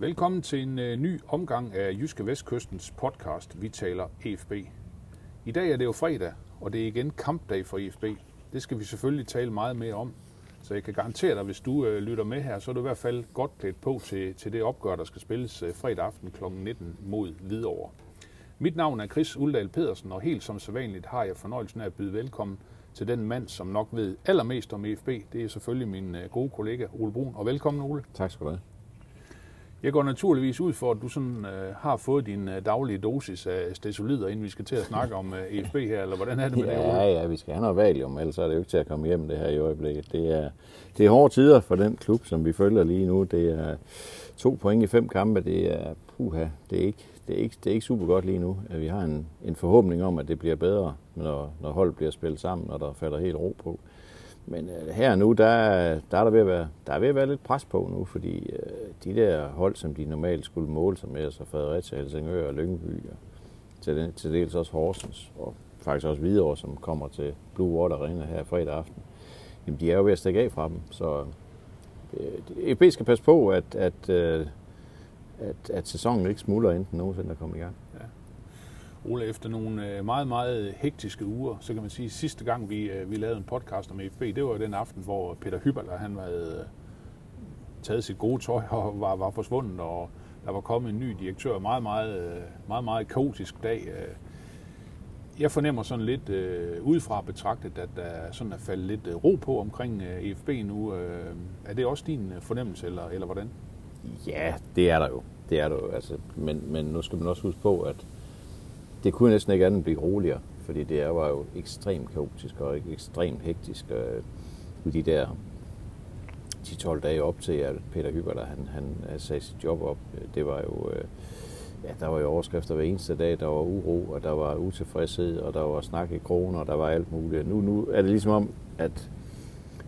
Velkommen til en øh, ny omgang af Jyske Vestkystens podcast, Vi taler EFB. I dag er det jo fredag, og det er igen kampdag for EFB. Det skal vi selvfølgelig tale meget mere om. Så jeg kan garantere dig, hvis du øh, lytter med her, så er du i hvert fald godt klædt på til, til det opgør, der skal spilles øh, fredag aften kl. 19 mod Hvidovre. Mit navn er Chris Uldal Pedersen, og helt som sædvanligt har jeg fornøjelsen af at byde velkommen til den mand, som nok ved allermest om EFB. Det er selvfølgelig min gode kollega Ole Brun. Og velkommen, Ole. Tak skal du have. Jeg går naturligvis ud for, at du sådan, øh, har fået din øh, daglige dosis af stesolider, inden vi skal til at snakke om øh, EFB her, eller hvordan er det med det? Ja, ja, vi skal have noget valium, ellers er det jo ikke til at komme hjem det her i øjeblikket. Det er, det er hårde tider for den klub, som vi følger lige nu. Det er to point i fem kampe. Det er, puha, det er ikke, det er ikke, det er ikke super godt lige nu. Vi har en, en forhåbning om, at det bliver bedre, når, når holdet bliver spillet sammen, og der falder helt ro på. Men øh, her nu, der, der, er der, ved at være, der er ved at være lidt pres på nu, fordi øh, de der hold, som de normalt skulle måle sig med, altså Fredericia, Helsingør og Lyngby, og til, den, til dels også Horsens, og faktisk også Hvidovre, som kommer til Blue Water Arena her fredag aften, jamen de er jo ved at stikke af fra dem, så øh, EB skal passe på, at, at, øh, at, at sæsonen ikke smuldrer enten nogensinde der kommer i gang. Ja. Ole, efter nogle øh, meget, meget hektiske uger, så kan man sige, at sidste gang vi, øh, vi lavede en podcast om EFB, det var jo den aften, hvor Peter Hyberler, han havde øh, taget sit gode tøj og var, var forsvundet, og der var kommet en ny direktør. Meget, meget, meget, meget, meget kaotisk dag. Jeg fornemmer sådan lidt øh, udefra betragtet, at der sådan er faldet lidt ro på omkring øh, EFB nu. Øh, er det også din fornemmelse, eller, eller hvordan? Ja, det er der jo. Det er der jo. Altså, men, men nu skal man også huske på, at det kunne næsten ikke andet blive roligere, fordi det var jo ekstremt kaotisk og ekstremt hektisk øh, de der 10-12 dage op til, at Peter Hyberler, han, han øh, sagde sit job op. Det var jo, øh, ja, der var jo overskrifter hver eneste dag, der var uro, og der var utilfredshed, og der var snak i kroner, og der var alt muligt. Nu, nu er det ligesom om, at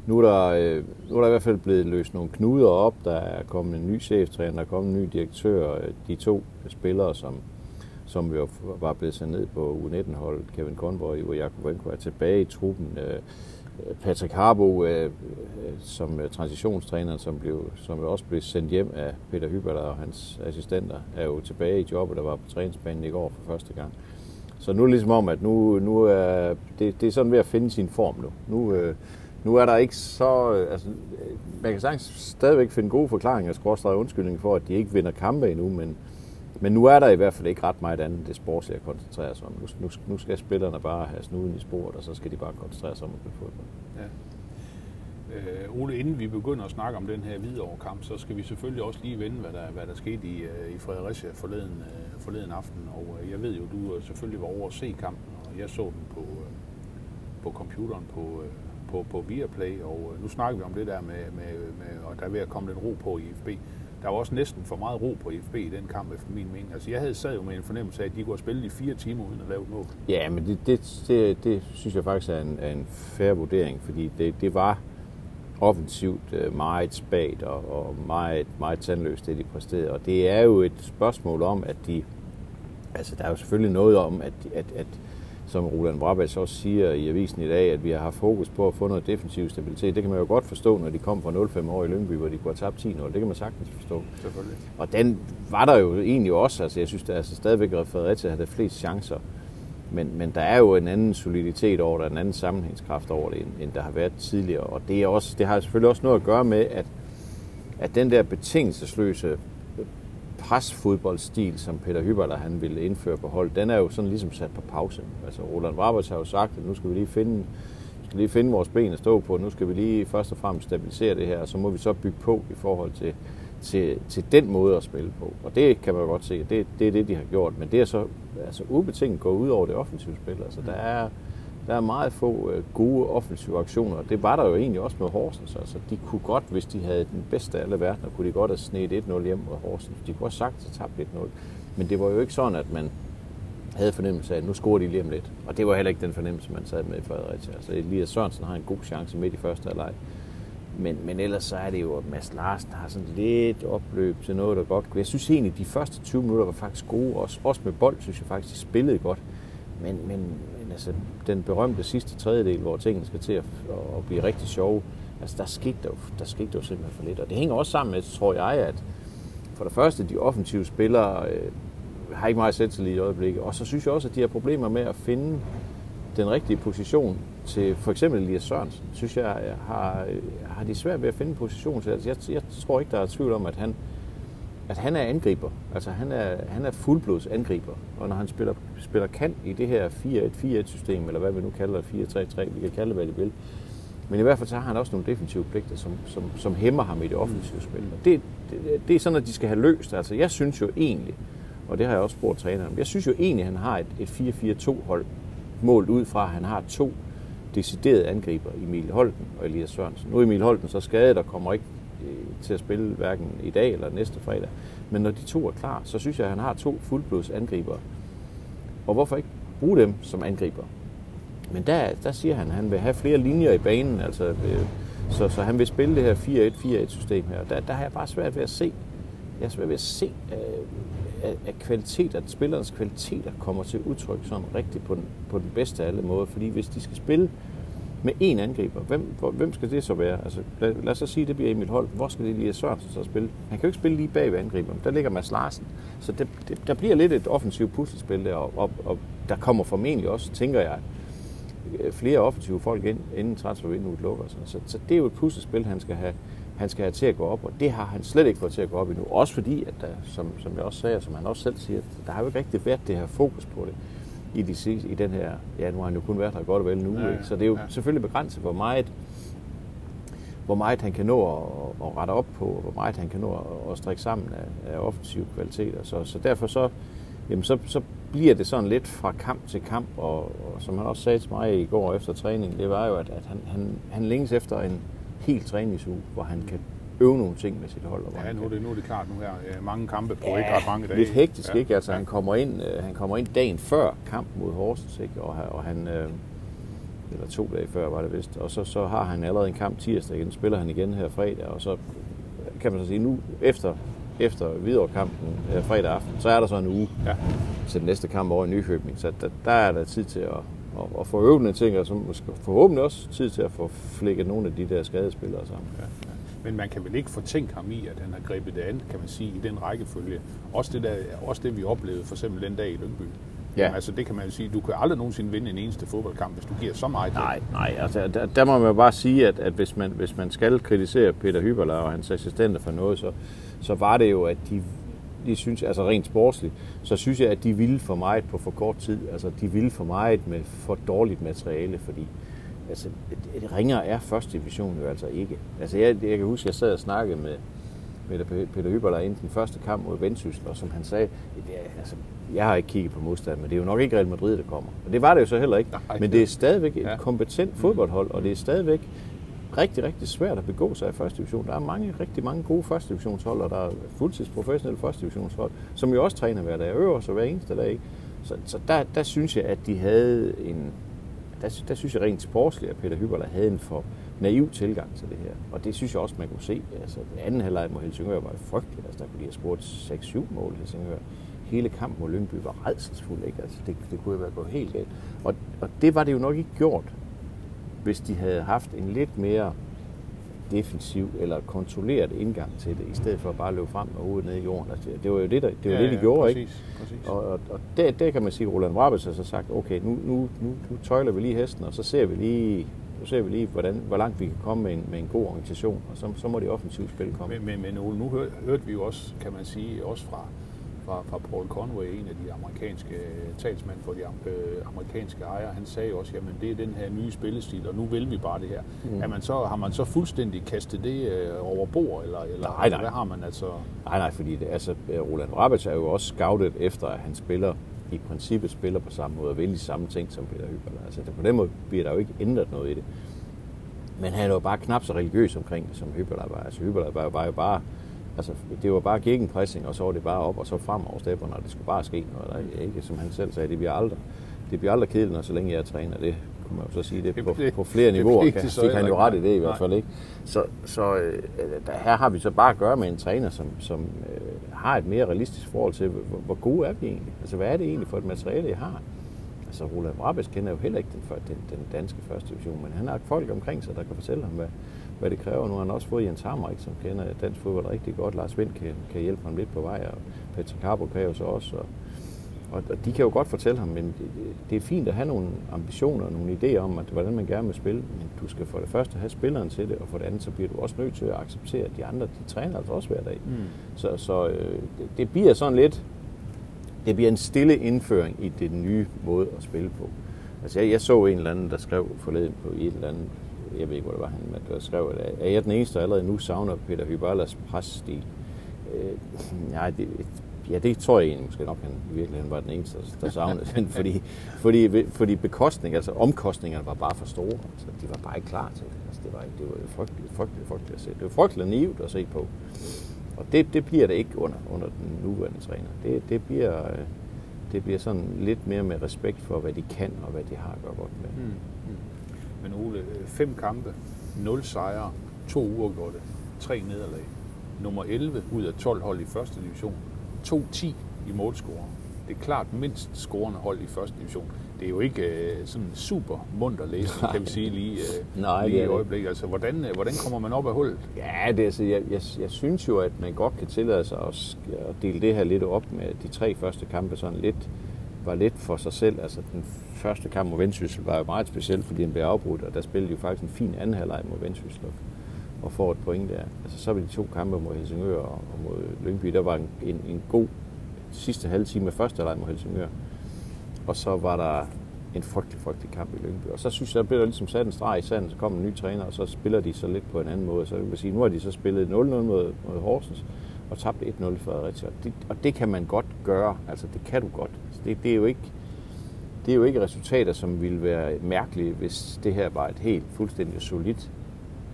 nu er, der, øh, nu er der i hvert fald blevet løst nogle knuder op. Der er kommet en ny cheftræner, der er kommet en ny direktør. Øh, de to spillere, som, som jo var blevet sendt ned på U19-holdet, Kevin Conboy og Jakob Venko er tilbage i truppen. Øh, øh, Patrick Harbo, øh, som transitionstræner, som, blev, som også blev sendt hjem af Peter Hyberler og hans assistenter, er jo tilbage i jobbet, der var på træningsbanen i går for første gang. Så nu er det ligesom om, at nu, nu er det, det er sådan ved at finde sin form nu. Nu, nu er der ikke så... Altså, man kan sagtens stadigvæk finde gode forklaringer, og undskyldning for, at de ikke vinder kampe endnu, men, men nu er der i hvert fald ikke ret meget andet end det sport, jeg koncentrerer sig om. Nu, nu, nu skal spillerne bare have snuden i sporet, og så skal de bare koncentrere sig om at spille fodbold. Ja. Øh, Ole, inden vi begynder at snakke om den her Hvidovre-kamp, så skal vi selvfølgelig også lige vende, hvad der, hvad der skete i, øh, i Fredericia forleden, øh, forleden aften. Og øh, jeg ved jo, du selvfølgelig var over at se kampen, og jeg så den på, på computeren på, på, på Viaplay. Og nu snakker vi om det der med, med, med, og der er ved at komme lidt ro på i FB. Der var også næsten for meget ro på FB i den kamp, efter min mening. Altså, jeg havde sad jo med en fornemmelse af, at de kunne have spillet i fire timer uden at lave et mål. Ja, men det, det, det, det synes jeg faktisk er en, er en fair vurdering, fordi det, det var offensivt øh, meget spagt og, og meget, meget tandløst, det de præsterede. Og det er jo et spørgsmål om, at de... Altså, der er jo selvfølgelig noget om, at, at, at som Roland Brabats også siger i avisen i dag, at vi har haft fokus på at få noget defensiv stabilitet. Det kan man jo godt forstå, når de kom fra 0-5 år i Lyngby, hvor de kunne have tabt 10-0. Det kan man sagtens forstå. Selvfølgelig. Og den var der jo egentlig også. Altså, jeg synes, at altså, stadigvæk at Fredericia havde flest chancer. Men, men der er jo en anden soliditet over det, en anden sammenhængskraft over det, end, end der har været tidligere. Og det, er også, det har selvfølgelig også noget at gøre med, at, at den der betingelsesløse presfodboldstil, som Peter Hyberler han ville indføre på hold, den er jo sådan ligesom sat på pause. Altså Roland Raberts har jo sagt, at nu skal vi lige finde, skal lige finde vores ben at stå på, nu skal vi lige først og fremmest stabilisere det her, og så må vi så bygge på i forhold til, til, til den måde at spille på. Og det kan man godt se, det, det er det, de har gjort, men det er så altså, ubetinget gået ud over det offensive spil. Altså, der er, der er meget få øh, gode offensive aktioner. Det var der jo egentlig også med Horsens. Altså, de kunne godt, hvis de havde den bedste af alle verdener, kunne de godt have snedt 1-0 hjem mod Horsens. De kunne også sagt, at tabt 1-0. Men det var jo ikke sådan, at man havde fornemmelse af, at nu scorer de lige om lidt. Og det var heller ikke den fornemmelse, man sad med i Fredericia. Altså Elias Sørensen har en god chance midt i første halvleg. Men, men ellers så er det jo, at Mads Larsen har sådan lidt opløb til noget, der godt kunne. Jeg synes egentlig, at de første 20 minutter var faktisk gode. Også, også med bold, synes jeg faktisk, de spillede godt. Men, men altså, den berømte sidste tredjedel, hvor tingene skal til at, at blive rigtig sjove, altså der skete der, jo, der skete der jo simpelthen for lidt. Og det hænger også sammen med, tror jeg, at for det første, de offensive spillere øh, har ikke meget selvtillid i øjeblikket. Og så synes jeg også, at de har problemer med at finde den rigtige position til for eksempel Elias Sørensen. Synes jeg, øh, har, øh, har de svært ved at finde position til. Altså, jeg, jeg tror ikke, der er tvivl om, at han, at han er angriber. Altså han er, han er fuldblods angriber. Og når han spiller, spiller kant i det her 4-1-4-1 system, eller hvad vi nu kalder det, 4-3-3, vi kan kalde det, hvad de vil. Men i hvert fald så har han også nogle defensive pligter, som, som, som hæmmer ham i det offensive spil. Og det, det, det er sådan, at de skal have løst. Altså jeg synes jo egentlig, og det har jeg også spurgt træneren, jeg synes jo egentlig, at han har et, et 4-4-2 hold målt ud fra, at han har to deciderede angriber, Emil Holten og Elias Sørensen. Nu er Emil Holten så skadet og kommer ikke øh, til at spille hverken i dag eller næste fredag. Men når de to er klar, så synes jeg, at han har to fuldblods angriber. Og hvorfor ikke bruge dem som angriber? Men der, der siger han, at han vil have flere linjer i banen, altså, øh, så, så han vil spille det her 4-1-4-1 system her. Der, der har jeg bare svært ved at se, jeg har svært ved at se, øh, at, at kvalitet, at spillernes kvaliteter kommer til udtryk sådan rigtigt på den, på den bedste af alle måder. Fordi hvis de skal spille med én angriber, hvem, hvor, hvem skal det så være? Altså, lad, lad os så sige, at det bliver Emil Holt. Hvor skal det lige Sørensen så spille? Han kan jo ikke spille lige bag ved angriberen. Der ligger Mads Larsen. Så det, det, der bliver lidt et offensivt puslespil der, og, og, og der kommer formentlig også, tænker jeg, øh, flere offensive folk ind, inden transfervinduet lukker. Så, så, så det er jo et puslespil, han skal have, han skal have til at gå op, og det har han slet ikke fået til at gå op endnu. Også fordi, at der, som, som jeg også sagde, og som han også selv siger, der har jo ikke rigtig været det her fokus på det i, de, i den her, ja nu har han jo kun været her godt og vel nu, ja, ja. Ikke? så det er jo ja. selvfølgelig begrænset, hvor meget, hvor meget han kan nå at, at rette op på, og hvor meget han kan nå at, at strikke sammen af, af offensive kvaliteter. Så, så derfor så, jamen så, så bliver det sådan lidt fra kamp til kamp, og, og som han også sagde til mig i går efter træning, det var jo, at, at han, han, han længes efter en, helt træningsuge, hvor han kan øve nogle ting med sit hold. Ja, nu er, det, nu er det klart nu her. Mange kampe på ja, ikke ret mange dage. Lidt hektisk, ja. ikke? Altså, ja. han, kommer ind, øh, han kommer ind dagen før kamp mod Horsens, ikke? Og, og han, øh, eller to dage før var det vist, og så, så har han allerede en kamp tirsdag igen, spiller han igen her fredag, og så kan man så sige, nu efter, efter Hvidovre-kampen øh, fredag aften, så er der så en uge ja. til den næste kamp over i Nykøbing, så der, der er der tid til at, og, og få øvende ting, og så måske forhåbentlig også tid til at få flækket nogle af de der skadespillere sammen. Ja, ja. Men man kan vel ikke fortænke ham i, at han har grebet det an, kan man sige, i den rækkefølge. Også det, der, også det vi oplevede for eksempel den dag i Lyngby. Ja. Jamen, altså det kan man jo sige, du kan aldrig nogensinde vinde en eneste fodboldkamp, hvis du giver så meget. Nej, nej, altså der, der må man jo bare sige, at, at hvis, man, hvis man skal kritisere Peter Hyberler og hans assistenter for noget, så, så var det jo, at de de synes, altså rent sportsligt, så synes jeg, at de ville for meget på for kort tid. Altså, de ville for meget med for dårligt materiale, fordi altså, et, ringer er første division jo altså ikke. Altså, jeg, jeg kan huske, jeg sad og snakkede med, med Peter Hyberler inden den første kamp mod Vendsyssel, og som han sagde, det er, altså, jeg har ikke kigget på modstand, men det er jo nok ikke Real Madrid, der kommer. Og det var det jo så heller ikke. Nej, men det er stadigvæk et ja. kompetent fodboldhold, og det er stadigvæk rigtig, rigtig svært at begå sig i første division. Der er mange, rigtig mange gode første divisionshold, og der er fuldtidsprofessionelle første divisionshold, som jo også træner hver dag, øver sig hver eneste dag. Så, så der, der synes jeg, at de havde en, der, der synes jeg rent sportsligt, at Peter Hyberler havde en for naiv tilgang til det her. Og det synes jeg også, man kunne se. Altså, den anden halvleg mod Helsingør var frygtelig. Altså, der kunne de have scoret 6-7 mål Helsingør. Hele kampen mod Lyngby var redselsfuld. Ikke? Altså, det, det kunne jo være gået helt galt. Og, og det var det jo nok ikke gjort, hvis de havde haft en lidt mere defensiv eller kontrolleret indgang til det, i stedet for at bare løbe frem med hovedet ned i jorden. Altså, det var jo det, der, det, var ja, det de ja, gjorde, præcis, ikke? Præcis. Og, og, og der, der kan man sige, at Roland Wabels har så sagt, okay, nu, nu, nu, nu tøjler vi lige hesten, og så ser vi lige, så ser vi lige hvordan, hvor langt vi kan komme med en, med en god organisation, og så, så må det offensivt spil komme. Men, men, men Ole, nu hør, hørte vi jo også, kan man sige, også fra, fra, fra Paul Conway, en af de amerikanske talsmænd for de øh, amerikanske ejere, han sagde også, jamen det er den her nye spillestil, og nu vil vi bare det her. Mm. Er man så, har man så fuldstændig kastet det øh, over bord, eller, eller nej, nej. hvad har man altså? Nej, nej, fordi det, altså, Roland Rabbits er jo også scoutet efter, at han spiller i princippet spiller på samme måde og vil de samme ting som Peter Hyberler. Altså på den måde bliver der jo ikke ændret noget i det. Men han er jo bare knap så religiøs omkring det, som Hyberler var. Altså Hyberler var, var jo bare Altså, det var bare gegenpressing, og så var det bare op og så frem over stepperne, og det skulle bare ske noget. Der, ikke, som han selv sagde, det bliver aldrig, det bliver aldrig kedeligt, når så længe jeg er træner. Det kunne man jo så sige, det Det på, på flere det niveauer. Kan, det så fik han jo ret i det i hvert fald. Ikke? Så, så øh, der, her har vi så bare at gøre med en træner, som, som øh, har et mere realistisk forhold til, hvor, hvor gode er vi egentlig? Altså, hvad er det egentlig for et materiale, jeg har? Altså, Roland Brabes kender jo heller ikke den, den, den danske første division, men han har folk omkring sig, der kan fortælle ham, hvad, hvad det kræver. Nu har han også fået Jens Hamrik, som kender dansk fodbold rigtig godt. Lars Vind kan, kan hjælpe ham lidt på vej, og Petra Carbo kan jo så også. Og, og, og de kan jo godt fortælle ham, men det, det er fint at have nogle ambitioner og nogle idéer om, at, hvordan man gerne vil spille, men du skal for det første have spilleren til det, og for det andet, så bliver du også nødt til at acceptere, at de andre, de træner altså også hver dag. Mm. Så, så øh, det, det bliver sådan lidt, det bliver en stille indføring i det nye måde at spille på. Altså jeg, jeg så en eller anden, der skrev forleden på et eller andet, jeg ved ikke, hvor det var han, der skrev, at er jeg den eneste, der allerede nu savner Peter Hyballas præststil? Øh, nej, det, ja, det tror jeg egentlig måske nok, han i virkeligheden var den eneste, der- savnede den, fordi, fordi, fordi bekostning, altså omkostningerne var bare for store. Altså, de var bare ikke klar til det. Altså, det var, det var frygteligt, frygteligt, frygteligt at se. Det var frygteligt naivt at se på. Og det, det bliver det ikke under, under den nuværende træner. Det, det, bliver, øh, det bliver sådan lidt mere med respekt for, hvad de kan og hvad de har at gøre godt med. Mm. Men Ole, øh, fem kampe, 0 sejre, to uafgjorte, tre nederlag. Nummer 11 ud af 12 hold i første division. 2-10 i målscorer. Det er klart mindst scorende hold i første division. Det er jo ikke øh, sådan super munter læsning, kan vi sige lige, øh, Nej, lige i øjeblikket. Altså, hvordan, øh, hvordan kommer man op af hullet? Ja, det, er altså, jeg, jeg, jeg synes jo, at man godt kan tillade sig at, at dele det her lidt op med de tre første kampe sådan lidt, var lidt for sig selv. Altså den første kamp mod Vendsyssel var jo meget speciel, fordi den blev afbrudt, og der spillede de jo faktisk en fin anden halvleg mod Vendsyssel og- får et point der. Altså så var de to kampe mod Helsingør og, og mod Lyngby, der var en, en, en god sidste halve time af første halvleg mod Helsingør. Og så var der en frygtelig, frygtelig kamp i Lyngby. Og så synes jeg, der blev der ligesom sat en streg i sanden, så kom en ny træner, og så spiller de så lidt på en anden måde. Så jeg vil sige, nu har de så spillet 0-0 mod, mod Horsens, og tabt 1-0 for Fredericia. Og det, og det kan man godt gøre. Altså, det kan du godt. Altså, det, det, er jo ikke, det er jo ikke resultater, som ville være mærkelige, hvis det her var et helt fuldstændig solidt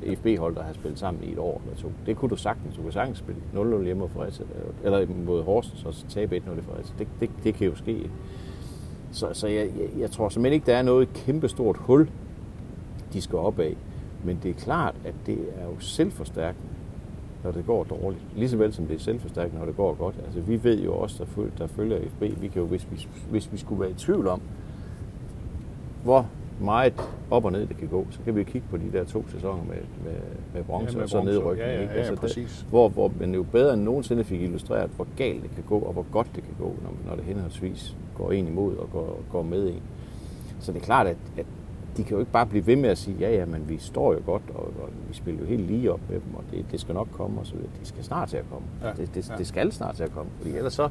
FB-hold, der har spillet sammen i et år eller to. Det kunne du sagtens. Du kunne sagtens spille 0-0 hjemme mod Fredericia, eller mod Horsens, og tabe 1-0 i Fredericia. Det, det, det kan jo ske. Så, så jeg, jeg, jeg tror simpelthen ikke, der er noget kæmpestort hul, de skal op af. Men det er klart, at det er jo selvforstærkende, når det går dårligt. Lige vel som det er selvforstærkende, når det går godt. Altså, vi ved jo også, der, følger, der følger FB, vi kan jo, hvis vi, hvis vi skulle være i tvivl om, hvor meget op og ned det kan gå, så kan vi kigge på de der to sæsoner med, med, med bronze Ja, ja, med og så nedrykning. Ja, ja, ikke? ja, Altså, præcis. Der, hvor, hvor man jo bedre end nogensinde fik illustreret, hvor galt det kan gå, og hvor godt det kan gå, når, når det henholdsvis går en imod og går, går med en. Så det er klart, at, at de kan jo ikke bare blive ved med at sige, ja, ja, men vi står jo godt, og, og vi spiller jo helt lige op med dem, og det, det skal nok komme, og så videre. Det skal snart til at komme. Ja, det, det, ja. det skal snart til at komme, fordi ellers så,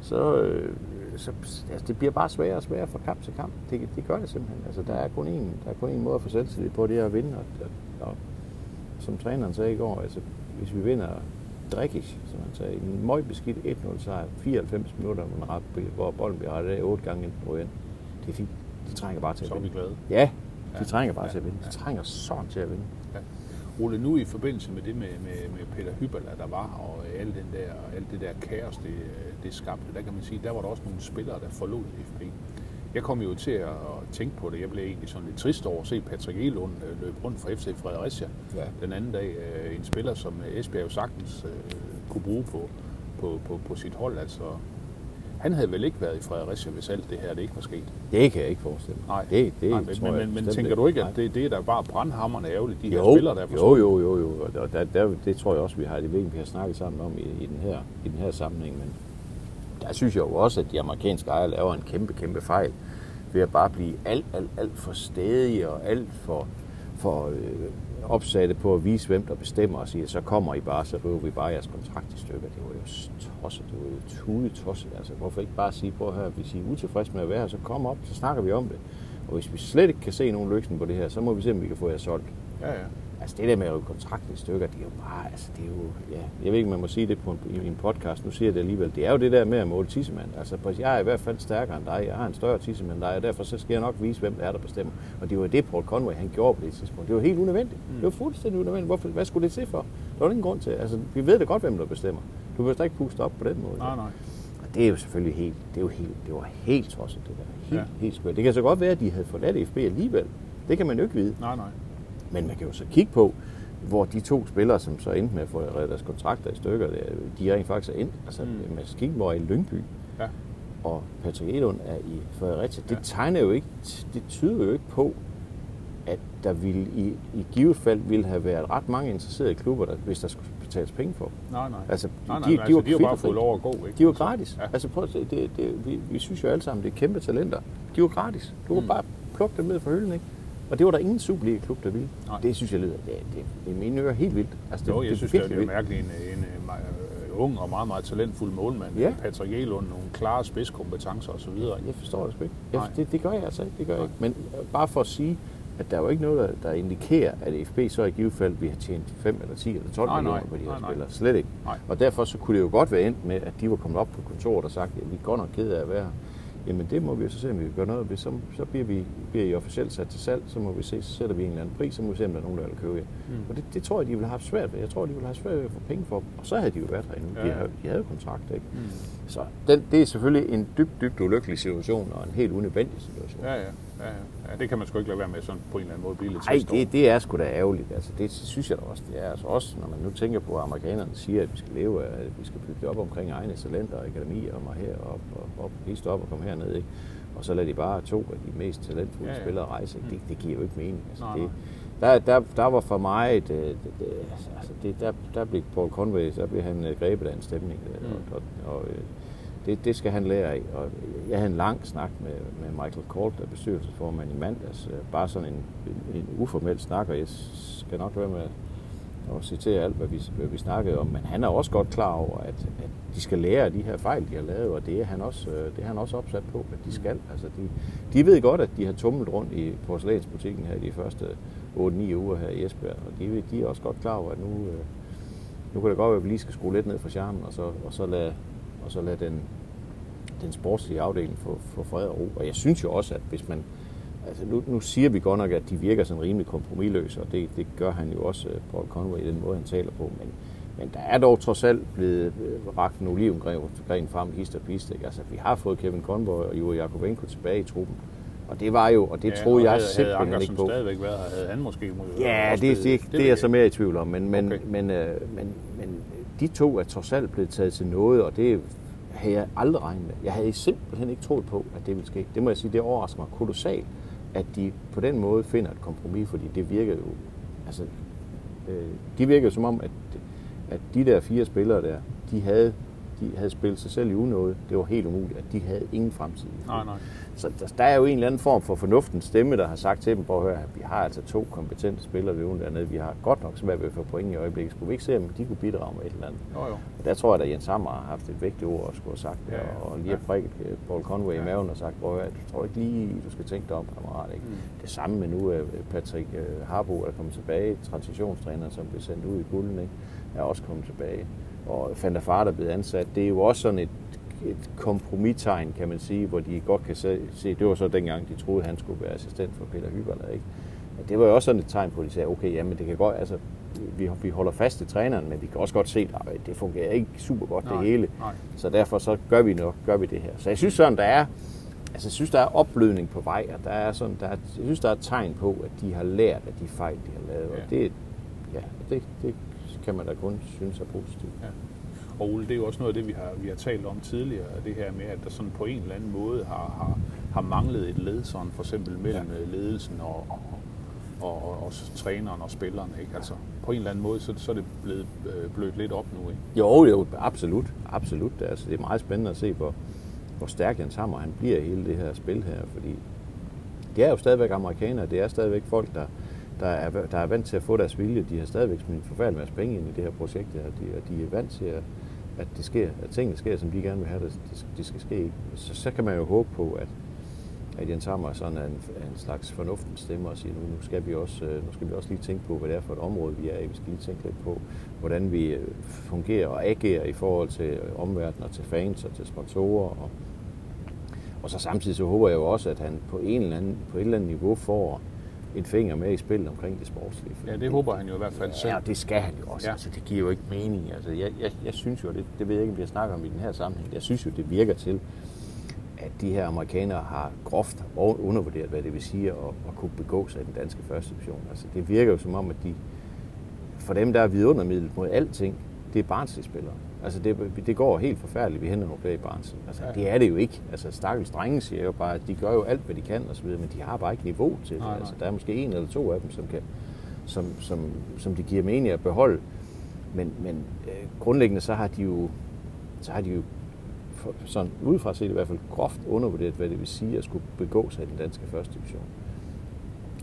så, øh, så altså, det bliver bare sværere og sværere fra kamp til kamp. Det, det gør det simpelthen. Altså, der er kun en, der er kun en måde at få selvtillid på, det er at vinde. Og, og, og som træneren sagde i går, altså, hvis vi vinder drikkig, som han sagde, en møg beskidt 1-0 sejr, 94 minutter, hvor bolden bliver rettet af 8 gange ind på ind. Det er fint. De trænger bare til at Så er vi vinde. glade. Ja, de Ja, trænger bare ja, til at vinde. De trænger sådan til at vinde. Ja. Ole, nu i forbindelse med det med, med, med Peter Hyberla, der var, og alt, den der, alt det der kaos, det, det skabte, der kan man sige, der var der også nogle spillere, der forlod FB. Jeg kom jo til at tænke på det. Jeg blev egentlig sådan lidt trist over at se Patrick Elund øh, løbe rundt for FC Fredericia Ja. den anden dag. Øh, En spiller, som Esbjerg sagtens øh, kunne bruge på, på, på, på sit hold. Altså, han havde vel ikke været i Fredericia, hvis alt det her det ikke var sket. Det kan jeg ikke forestille mig. Nej, Det, det Nej men, tror jeg men, men bestemt tænker du ikke, at det, det er da bare brandhammerne ærgerligt, de her jo, spillere, der er jo, jo, jo, jo. Og der, der, det tror jeg også, vi har, det ikke, vi har snakket sammen om i, i, den her, i den her sammenhæng. Men der synes jeg jo også, at de amerikanske ejere laver en kæmpe, kæmpe fejl ved at bare blive alt, alt, alt for stedige og alt for, for øh, opsatte på at vise, hvem der bestemmer og siger, så kommer I bare, så river vi bare jeres kontrakt i stykker. Det var jo tosset, det var jo tude tosset. Altså, hvorfor ikke bare sige, prøv her, hvis I er utilfredse med at være her, så kom op, så snakker vi om det. Og hvis vi slet ikke kan se nogen løsning på det her, så må vi se, om vi kan få jer solgt. Ja, ja. Altså det der med at rive kontrakten i stykker, det er jo bare, altså det er jo, ja, jeg ved ikke, man må sige det på en, i en podcast, nu siger jeg det alligevel, det er jo det der med at måle tissemand. Altså jeg er i hvert fald stærkere end dig, jeg har en større tissemand end dig, og derfor så skal jeg nok vise, hvem det er, der bestemmer. Og det var det, Paul Conway han gjorde på det tidspunkt. Det var helt unødvendigt. Mm. Det var fuldstændig unødvendigt. Hvorfor, hvad skulle det til for? Der var ingen grund til. Altså, vi ved da godt, hvem der bestemmer. Du behøver ikke puste op på den måde. Nej, nej. Og det er jo selvfølgelig helt, det er jo helt, det var helt tosset, det der. Helt, ja. helt skørt. Det kan så godt være, at de havde forladt FB alligevel. Det kan man jo ikke vide. Nej, nej. Men man kan jo så kigge på, hvor de to spillere, som så endte med at få reddet deres kontrakter i stykker, er- de rent faktisk er endt. Altså Mm. Mads Kikkenborg er i Lyngby, Ja. og Patrick Elund er i Fredericia. Det Ja. tegner jo ikke, det tyder jo ikke på, at der ville i, i givet fald ville have været ret mange interesserede klubber, der, hvis der skulle betales penge for. Nej, nej. Altså, nej, nej, de- de, altså, var de jo bare fået lov at gå, ikke? De var gratis. Ja. Altså prøv at se, det, det, vi, vi synes jo alle sammen, det er kæmpe talenter. De var gratis. Du kunne Mm. mm. bare plukke dem ned fra hylden, ikke? Og det var der ingen Superliga-klub, der ville. Nej. Det synes jeg lyder, det, det, det mine ører helt vildt. Altså, det, Jo, jeg det, synes, det er, det er mærkeligt. En, en, en, øh, ung og meget, meget talentfuld målmand. Ja. Patrick Elund, nogle klare spidskompetencer osv. Jeg forstår det sgu ikke. Jeg, Nej. det, det gør jeg altså ikke. Det gør jeg Nej. ikke. Men øh, bare for at sige, at der er jo ikke noget, der, der indikerer, at FB så i givet fald vi har tjent 5 eller 10 eller 12 Nej, nej. millioner på de her Nej, nej. spillere. Slet ikke. Nej. Og derfor så kunne det jo godt være endt med, at de var kommet op på kontoret og sagt, at vi er godt nok ked af at være. Jamen det må vi jo så se, om vi kan gøre noget ved. Så, så bliver, vi, bliver I officielt sat til salg, så må vi se, så sætter vi en eller anden pris, så må vi se, om der er nogen, der vil købe jer. Mm. Og det, det, tror jeg, de ville have haft svært ved. Jeg tror, de ville have haft svært ved at få penge for dem. Og så havde de jo været herinde. Ja, De, havde, de havde jo kontrakt, ikke? Mm. Så den, det er selvfølgelig en dybt, dybt ulykkelig situation, og en helt unødvendig situation. Ja, ja, ja, det kan man sgu ikke lade være med sådan på en eller anden måde blive lidt Nej, det, det er sgu da ærgerligt. Altså, det synes jeg da også, det er. Altså, også når man nu tænker på, at amerikanerne siger, at vi skal leve at vi skal bygge op omkring egne talenter og akademier og herop og op, hist op og komme herned, ikke? Og så lader de bare to af de mest talentfulde Ja, ja, spillere rejse. Ikke? Det, det giver jo ikke mening. Altså, Nej, det, der, der, der var for mig, et, øh, det, det, altså, det, der, der blev Paul Conway, der blev han øh, grebet af en stemning. Mm. Og, og, og øh, det, det skal han lære af. Og jeg havde en lang snak med, med Michael Colt, der er bestyrelsesformand i mandags. Øh, bare sådan en, en, en uformel snak, og jeg skal nok være med at citere alt, hvad vi, hvad vi snakkede om. Men han er også godt klar over, at, at de skal lære af de her fejl, de har lavet, og det er han også, øh, det er han også opsat på, at de skal. Altså, de, de ved godt, at de har tumlet rundt i porcelænsbutikken her de første 8-9 uger her i Esbjerg, og de, de er også godt klar over, at nu, øh, nu kan det godt være, at vi lige skal skrue lidt ned for charmen, og så, og så lade, og så lade den, den sportslige afdeling få, få fred og ro. Og jeg synes jo også, at hvis man... Altså nu, nu siger vi godt nok, at de virker sådan rimelig kompromilløse, og det, det gør han jo også, øh, Paul Conway, i den måde, han taler på. Men, men der er dog trods alt blevet øh, rakt en olivengren frem hist og pist. Ikke? Altså, vi har fået Kevin Conboy og Juri Jakobenko tilbage i truppen. Og det var jo, og det ja, troede jeg havde, simpelthen havde ikke Ankersen på. stadigvæk været havde han måske... Ja, det, det, det, ved det er jeg så ikke. mere i tvivl om, men, men, okay. men, øh, men, men de to er trods alt blevet taget til noget, og det havde jeg aldrig regnet med. Jeg havde simpelthen ikke troet på, at det ville ske. Det må jeg sige, det overrasker mig kolossalt, at de på den måde finder et kompromis, fordi det virker jo, altså, øh, de virker som om, at, at de der fire spillere der, de havde, de havde spillet sig selv i unåde. Det var helt umuligt, at de havde ingen fremtid. Nej, nej. så der, der er jo en eller anden form for fornuftens stemme, der har sagt til dem, prøv at høre, vi har altså to kompetente spillere løven dernede. Vi har godt nok svært ved at få point i øjeblikket. Skulle vi ikke se, om de kunne bidrage med et eller andet? Jo, jo. Og der tror jeg, at Jens Hammer har haft et vægtigt ord at skulle have sagt, Ja, ja, og lige har prikket øh, Paul Conway Ja. i maven og sagt, prøv at høre, du tror ikke lige, du skal tænke dig om, kammerat. Ikke? Mm. Det samme med nu, øh, Patrick øh, Harbo er kommet tilbage, transitionstræner, som blev sendt ud i kulden, ikke? er også kommet tilbage. Og Fanta Fart er blevet ansat. Det er jo også sådan et, et kompromistegn, kan man sige, hvor de godt kan se, det var så dengang, de troede, han skulle være assistent for Peter Hyberler, ikke? Men det var jo også sådan et tegn på, at de sagde, okay, jamen det kan godt, altså, vi, vi holder fast i træneren, men vi kan også godt se, at det fungerer ikke super godt Nej, det hele. nej. Så derfor så gør vi nok, gør vi det her. Så jeg synes sådan, der er, altså jeg synes, der er opblødning på vej, og der er sådan, der er, jeg synes, der er et tegn på, at de har lært af de fejl, de har lavet. Og Ja. det, ja, det, det kan man da kun synes er positivt. Ja. Og Ole, det er jo også noget af det, vi har, vi har talt om tidligere, det her med, at der sådan på en eller anden måde har, har, har manglet et led, sådan for eksempel mellem ja. ledelsen og, og, og, og, og træneren og spilleren. Ikke? Altså, på en eller anden måde, så, så er det blevet øh, blødt lidt op nu. Ikke? Jo, jo, absolut. Absolut. Altså, det er meget spændende at se, hvor, hvor stærk Jens Hammer han bliver i hele det her spil her, fordi det er jo stadigvæk amerikanere, det er stadigvæk folk, der, der, er, der er vant til at få deres vilje. De har stadigvæk smidt en forfærdelig masse penge ind i det her projekt og de, og de er vant til, at, at, det sker, at tingene sker, som de gerne vil have, det, det, det skal ske. Så, så kan man jo håbe på, at, at Jens Hammer sådan er en, er en slags fornuftens stemme og siger, nu, nu, skal vi også, øh, nu skal vi også lige tænke på, hvad det er for et område, vi er i. Vi skal lige tænke lidt på, hvordan vi øh, fungerer og agerer i forhold til øh, omverdenen og til fans og til sponsorer. Og, og så samtidig så håber jeg jo også, at han på, en eller anden, på et eller andet niveau får en finger med i spillet omkring det sportslige. Ja, det håber han jo i hvert fald selv. Ja, og det skal han jo også. Ja. Altså, det giver jo ikke mening. Altså, jeg, jeg, jeg synes jo, det, det ved jeg ikke, om vi har snakket om i den her sammenhæng, jeg synes jo, det virker til, at de her amerikanere har groft undervurderet, hvad det vil sige at, at kunne begå sig i den danske første division. Altså, det virker jo som om, at de, for dem, der er vidundermiddel mod alting, det er Barnsley-spillere. Altså, det, det går helt forfærdeligt, vi henter nogle flere i Barnsley. Altså, Ja. det er det jo ikke. Altså, stakkels drenge siger jo bare, at de gør jo alt, hvad de kan osv., men de har bare ikke niveau til det. Nej, nej. Altså, der er måske en eller to af dem, som, kan, som, som, som de giver mening at beholde. Men, men øh, grundlæggende så har de jo, så har de jo for, sådan udefra set i hvert fald groft undervurderet, hvad det vil sige at skulle begå sig i den danske første division.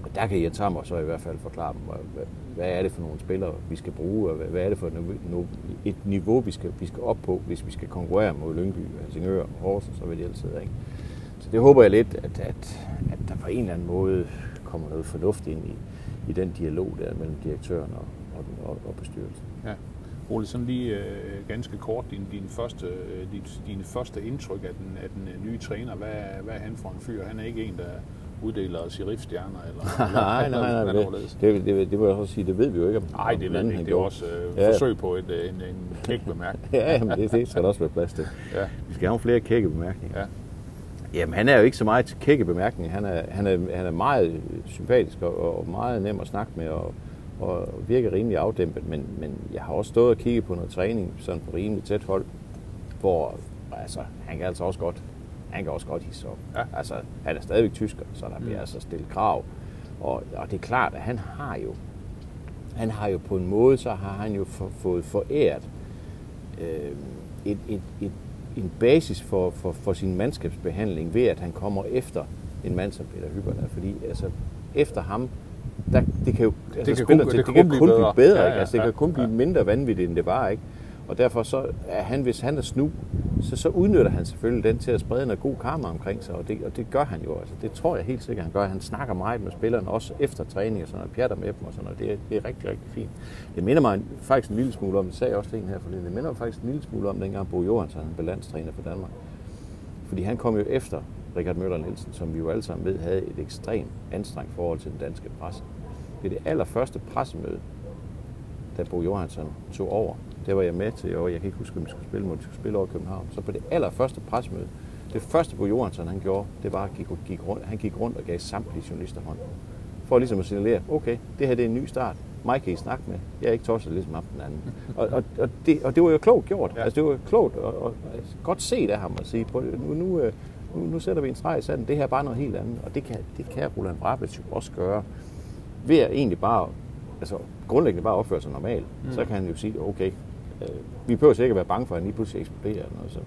Og der kan Jens Hammer så i hvert fald forklare dem, hvad, hvad, er det for nogle spillere, vi skal bruge, og hvad, er det for et niveau, et niveau vi, skal, vi skal op på, hvis vi skal konkurrere mod Lyngby, Helsingør og Horsens, så vil de altid ikke. Så det håber jeg lidt, at, at, at der på en eller anden måde kommer noget fornuft ind i, i den dialog der mellem direktøren og, og, og, og bestyrelsen. Ja. Ole, sådan lige øh, ganske kort, din, din første, øh, din, dine første indtryk af den, af den øh, nye træner. Hvad, hvad er han for en fyr? Han er ikke en, der uddeler sheriffstjerner, eller nej, nej, nej, nej. det, Det, det, det, vil jeg også sige, det ved vi jo ikke om. nej, det ved vi ikke. Det er også øh, Ja. forsøg på et, øh, en, en kæk bemærkning. Ja, jamen, det, det skal der også være plads til. Ja. Vi skal have flere kække bemærkninger. Ja. Jamen, han er jo ikke så meget til kække bemærkninger. Han er, han er, han er meget sympatisk og, og meget nem at snakke med og, og virker rimelig afdæmpet. Men, men jeg har også stået og kigget på noget træning, sådan på rimelig tæt hold, hvor altså, han kan altså også godt, han kan også godt hisse op. Ja. Altså, han er stadigvæk tysker, så der bliver Mm. altså stillet krav. Og, og det er klart, at han har jo, han har jo på en måde, så har han jo for, fået foræret øh, et, et, et, en basis for, for, for sin mandskabsbehandling ved, at han kommer efter en mand som Peter Hyber der. Fordi altså, efter ham, der, det kan jo altså, kan spiller kun- til, det det kan kan kun kun blive blive bedre. bedre. Ja, ikke? ja, Altså, det ja, kan kun blive ja. mindre vanvittigt, end det var. Ikke? Og derfor så er han, hvis han er snu, så, så udnytter han selvfølgelig den til at sprede noget god karma omkring sig, og det, og det gør han jo. Altså, det tror jeg helt sikkert, han gør. Han snakker meget med spillerne, også efter træning og sådan noget, pjatter med dem og sådan noget. Det er, det er rigtig, rigtig fint. Det minder mig faktisk en lille smule om, det sagde jeg også til en her forleden, det minder mig faktisk en lille smule om, dengang Bo Johansson han blev landstræner for Danmark. Fordi han kom jo efter Richard Møller Nielsen, som vi jo alle sammen ved, havde et ekstremt anstrengt forhold til den danske presse. Det er det allerførste pressemøde, da Bo Johansson tog over. Det var jeg med til, og jeg kan ikke huske, om vi skulle spille, vi skulle spille over København. Så på det allerførste pressemøde, det første Bo Johansson han gjorde, det var, at gik, gik rundt, han gik rundt og gav samtlige journalister hånd. For ligesom at signalere, okay, det her det er en ny start. Mig kan I snakke med. Jeg er ikke tosset ligesom ham den anden. Og, og, og, det, og det var jo klogt gjort. Ja. Altså, det var klogt og, og, altså, godt set af ham at sige, på, nu, nu, øh, nu, nu sætter vi en streg i sanden. Det her er bare noget helt andet. Og det kan, det kan Roland Brabets jo også gøre ved at egentlig bare, altså grundlæggende bare opføre sig normalt, mm. så kan han jo sige, okay, vi behøver sikkert være bange for, at han lige pludselig eksploderer. Eller noget, så.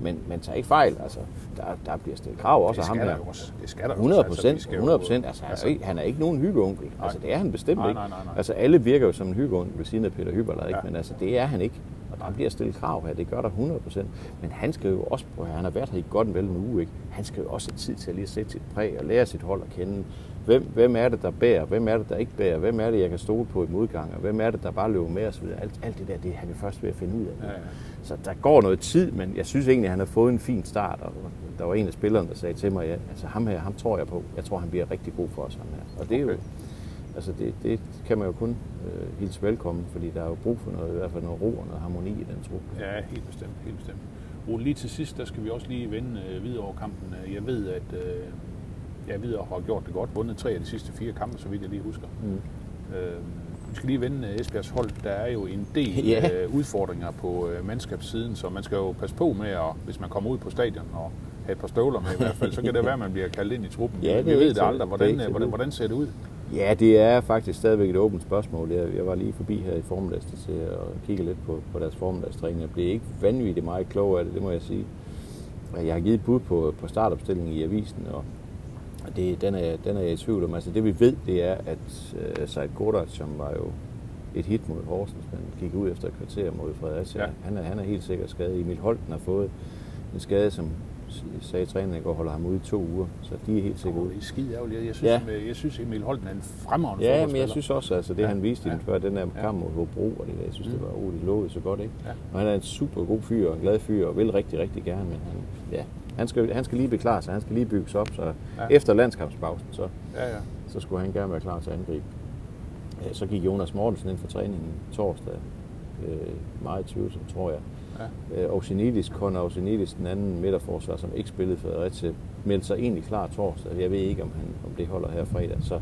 Men, men tag ikke fejl, altså, der, der bliver stillet krav også af ham her. også. Det skal der jo 100 også. procent, vi skal jo- 100 procent. Altså, er ikke, han er ikke nogen hyggeonkel. Altså, det er han bestemt Nej, ikke. nej, nej, nej. Altså, alle virker jo som en hyggeonkel ved siden af Peter Hyberler, ikke? Ja. Men altså, det er han ikke. Og der bliver stillet krav her, det gør der 100 procent. Men han skal jo også, prøv han har været her i godt og vel en uge, ikke? Han skal jo også have tid til at lige sætte sit præg og lære sit hold at kende. Hvem, hvem er det, der bærer? Hvem er det, der ikke bærer? Hvem er det, jeg kan stole på i modgang? Og hvem er det, der bare løber med osv.? Alt, alt det der, det er han jo først ved at finde ud af. Ja, ja. Så der går noget tid, men jeg synes egentlig, at han har fået en fin start. Og der var en af spillerne, der sagde til mig, ja, altså ham her, ham tror jeg på. Jeg tror, han bliver rigtig god for os, ham her. Og det er jo, Okay. altså det, det kan man jo kun øh, hilse velkommen, fordi der er jo brug for noget, i hvert fald noget ro og noget harmoni i den trup. Ja, helt bestemt, helt bestemt. Ole, lige til sidst, der skal vi også lige vende øh, videre over kampen. Jeg ved, at øh, jeg ved, har gjort det godt, vundet tre af de sidste fire kampe, så vidt jeg lige husker. Mm. Øh, vi skal lige vende øh, Esbjergs hold. Der er jo en del Ja. øh, udfordringer på øh, mandskabssiden, så man skal jo passe på med, at, hvis man kommer ud på stadion og have et par støvler med i hvert fald, så kan det være, at man bliver kaldt ind i truppen. Ja, det vi ved det aldrig. det er Hvordan, øh, så hvordan, hvordan ser det ud? Ja, det er faktisk stadigvæk et åbent spørgsmål. Jeg, jeg var lige forbi her i formiddags til at kigge lidt på, på deres formiddagstræning. Jeg blev ikke vanvittigt meget klog af det, det må jeg sige. Jeg har givet et bud på, på startopstillingen i avisen, og og det, den, er, den er jeg i tvivl om. Altså det vi ved, det er, at uh, Seid Goddard, som var jo et hit mod Horsens, men gik ud efter et kvarter mod Fredericia. Ja. Ja. Han, er, han er helt sikkert skadet. Emil Holten har fået en skade, som sagde træneren i går, holder ham ude i to uger. Så de er helt sikkert ude. det er skide ærgerligt. Jeg synes, Ja. ja. jeg synes Emil Holten er en fremragende Ja, men jeg synes også, altså det Ja, han viste i den ja. før, den der Ja. kamp mod Hobro, og det der, jeg synes, det Mm. var, oh, det så godt, ikke? Ja. Og han er en super god fyr, og en glad fyr, og vil rigtig, rigtig gerne, men han, ja, han skal, han skal lige beklare sig, han skal lige bygges op, så Ja. ja. efter landskampspausen, så, Ja, ja. så skulle han gerne være klar til at angribe. Ja, Så gik Jonas Mortensen ind for træningen torsdag, øh, meget tvivlsomt, tror jeg. ja. Øh, Osinidis, Conor Osinidis, den anden midterforsvar, som ikke spillede for Fredericia, meldte sig egentlig klar torsdag. Jeg ved ikke, om, han, om det holder her fredag. Så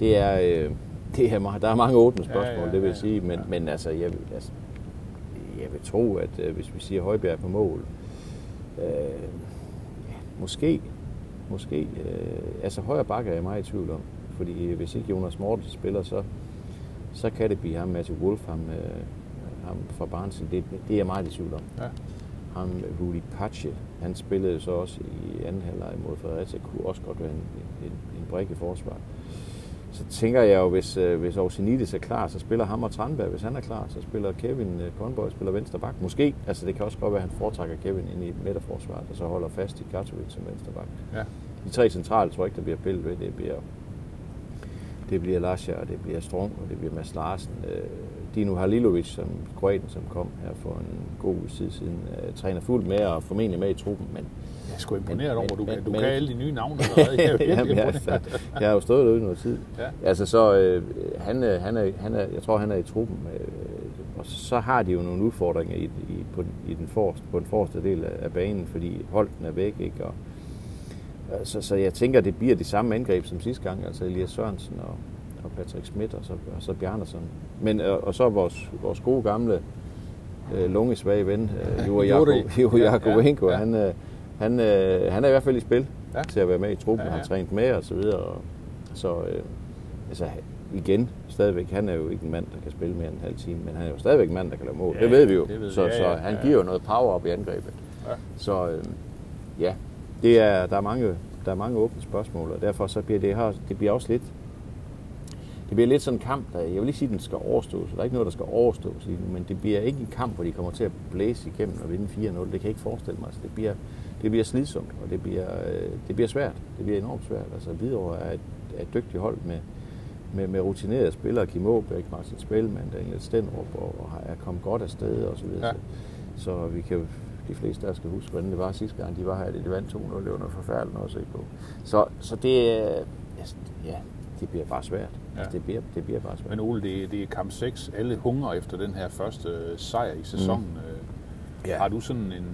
det er, øh, det er der er mange åbne spørgsmål, Ja, ja, det vil ja, jeg sige. Men, ja. men altså, jeg, vil- altså, jeg vil tro, at øh, hvis vi siger Højbjerg på mål, øh, ja, måske, måske, øh, altså højre bakke er jeg meget i tvivl om. Fordi hvis ikke Jonas Mortensen spiller, så, så kan det blive ham, Matthew Wolf, ham, øh, ham fra Barnsley. Det, det er jeg meget i tvivl om. ja. Ham, Rudi Pache, han spillede så også i anden halvleg mod Fredericia, kunne også godt være en, en, en brik i forsvar. Så tænker jeg jo, hvis, øh, hvis Orsinidis er klar, så spiller ham og Tranberg. Hvis han er klar, så spiller Kevin øh, Conboy spiller venstre bak. Måske, altså det kan også godt være, at han foretrækker Kevin ind i midterforsvaret, og så holder fast i Katowice som venstre bak. ja. De tre centrale tror jeg ikke, der bliver pillet ved. Det bliver, det bliver Lasja, og det bliver Strong, og det bliver Mads Larsen. Øh, Dino Halilovic, som kroaten, som kom her for en god tid siden, øh, træner fuldt med og formentlig med i truppen, men Jeg er sgu imponeret over, du, men- kan, du men- kan alle de nye navne allerede. Jeg er Jamen, jeg, jeg, jeg har jo stået derude noget tid. Ja. Altså så, øh, han, er- han, er, han er, jeg tror, han er i truppen. Øh, og så har de jo nogle udfordringer i, i, på, i den forreste, på den forreste del af, af banen, fordi Holten er væk, ikke? Og, øh, så, så jeg tænker, det bliver de samme angreb som sidste gang, altså Elias Sørensen og, og Patrick Schmidt og så, og så Bjarnason. Men, øh, og så vores, vores gode gamle øh, lungesvage ven, øh, Jure. Jakob- Jure Ja, Jakobenko, ja, ja. han, øh, han, øh, han er i hvert fald i spil Ja. til at være med i truppen, Ja, ja, har trænet med og så videre. Og, så øh, altså, igen, stadigvæk, han er jo ikke en mand, der kan spille mere end en halv time, men han er jo stadigvæk en mand, der kan lave mål. Ja, det ved vi jo. ved vi. så, Ja, så han ja. giver jo noget power op i angrebet. Ja. Så øh, ja, det er, der, er mange, der er mange åbne spørgsmål, og derfor så bliver det her, det bliver også lidt, det bliver lidt sådan en kamp, der, jeg vil ikke sige, at den skal overstås, der er ikke noget, der skal overstås men det bliver ikke en kamp, hvor de kommer til at blæse igennem og vinde 4-0. Det kan jeg ikke forestille mig. Altså, det, bliver, det bliver slidsomt, og det bliver, øh, det bliver svært. Det bliver enormt svært. Altså, Hvidovre er et, er et dygtigt hold med, med, med rutinerede spillere, Kim Aabæk, Martin Spelman, Daniel Stenrup, og, og har- er kommet godt afsted og så videre. Ja. Så, så vi kan de fleste af os skal huske, hvordan det var sidste gang, de var her, de vandt 2-0, det var noget forfærdeligt noget at se på. Så, så det, altså, ja, det bliver bare svært. Ja. Altså, det, bliver, det bliver bare svært. Men Ole, det, er- det er kamp 6. Alle hungrer efter den her første øh, sejr i sæsonen. Mm. Ja. Har du sådan en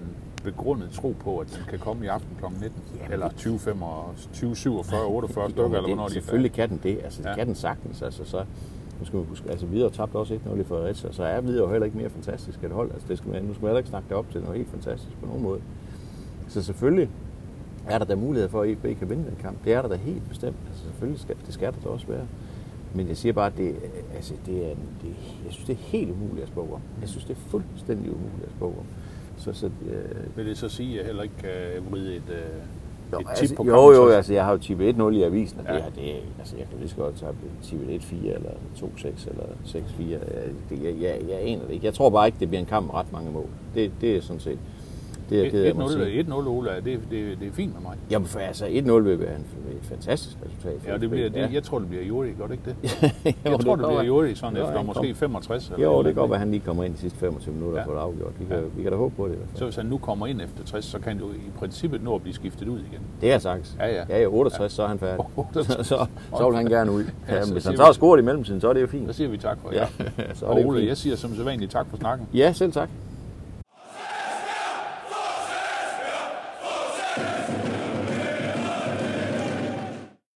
begrundet tro på, at den kan komme i aften kl. 19? Jamen, eller det- 20, 20, 47, 48 Jo, stykker, eller hvornår det, de Selvfølgelig kan den det. Altså, det Ja. kan den sagtens. Altså, så, nu skal man huske, altså Hvidovre tabte også 1-0 i Fredericia, så er Hvidovre heller ikke mere fantastisk et hold. Altså, det skal man, nu skal man heller ikke snakke det op til noget helt fantastisk på nogen måde. Så selvfølgelig er der da mulighed for, at EB kan vinde den kamp. Det er der da helt bestemt. Altså, selvfølgelig skal, det skal der da også være. Men jeg siger bare, at det, altså, det er, det, jeg synes, det er helt umuligt at spå om. Jeg synes, det er fuldstændig umuligt at spå om. Så, så, øh, Vil det så sige, at jeg heller ikke kan vride et, øh, Jo, et altså, tip på jo, jo, så- altså jeg har jo tippet 1-0 i avisen, og Ja. det, her, det, altså, jeg kan lige så godt tage tippet 1-4 eller 2-6 eller 6-4. Jeg, det, jeg, jeg, jeg aner det ikke. Jeg tror bare ikke, det bliver en kamp med ret mange mål. Det, det er sådan set, det er jeg ked af at måtte sige. 1-0, 1-0 Ole, det, det, det er fint med mig. Jamen for altså 1-0 vil være et fantastisk resultat. Ja, det bliver, det, jeg tror, det bliver Juri, gør det ikke det? Jo, Jeg tror, det kan bliver. Juri sådan Jo, efter måske kom- 65. eller Jo, det kan godt være, at han lige kommer ind de sidste 25 minutter Ja. og får det afgjort. Vi kan, Ja. vi kan da håbe på det i hvert fald. Så hvis han nu kommer ind efter 60, så kan han jo i princippet nå at blive skiftet ud igen. Det er sagt. Ja, ja. Ja, ja 68, så er han færdig. 68. så, så vil han gerne ud. Ja, Ja, så hvis han så har scoret i mellemtiden, så er det jo Så fint. siger vi tak for Ja, ja. så er det Ole, jeg siger som sædvanligt tak for snakken. Ja, selv tak.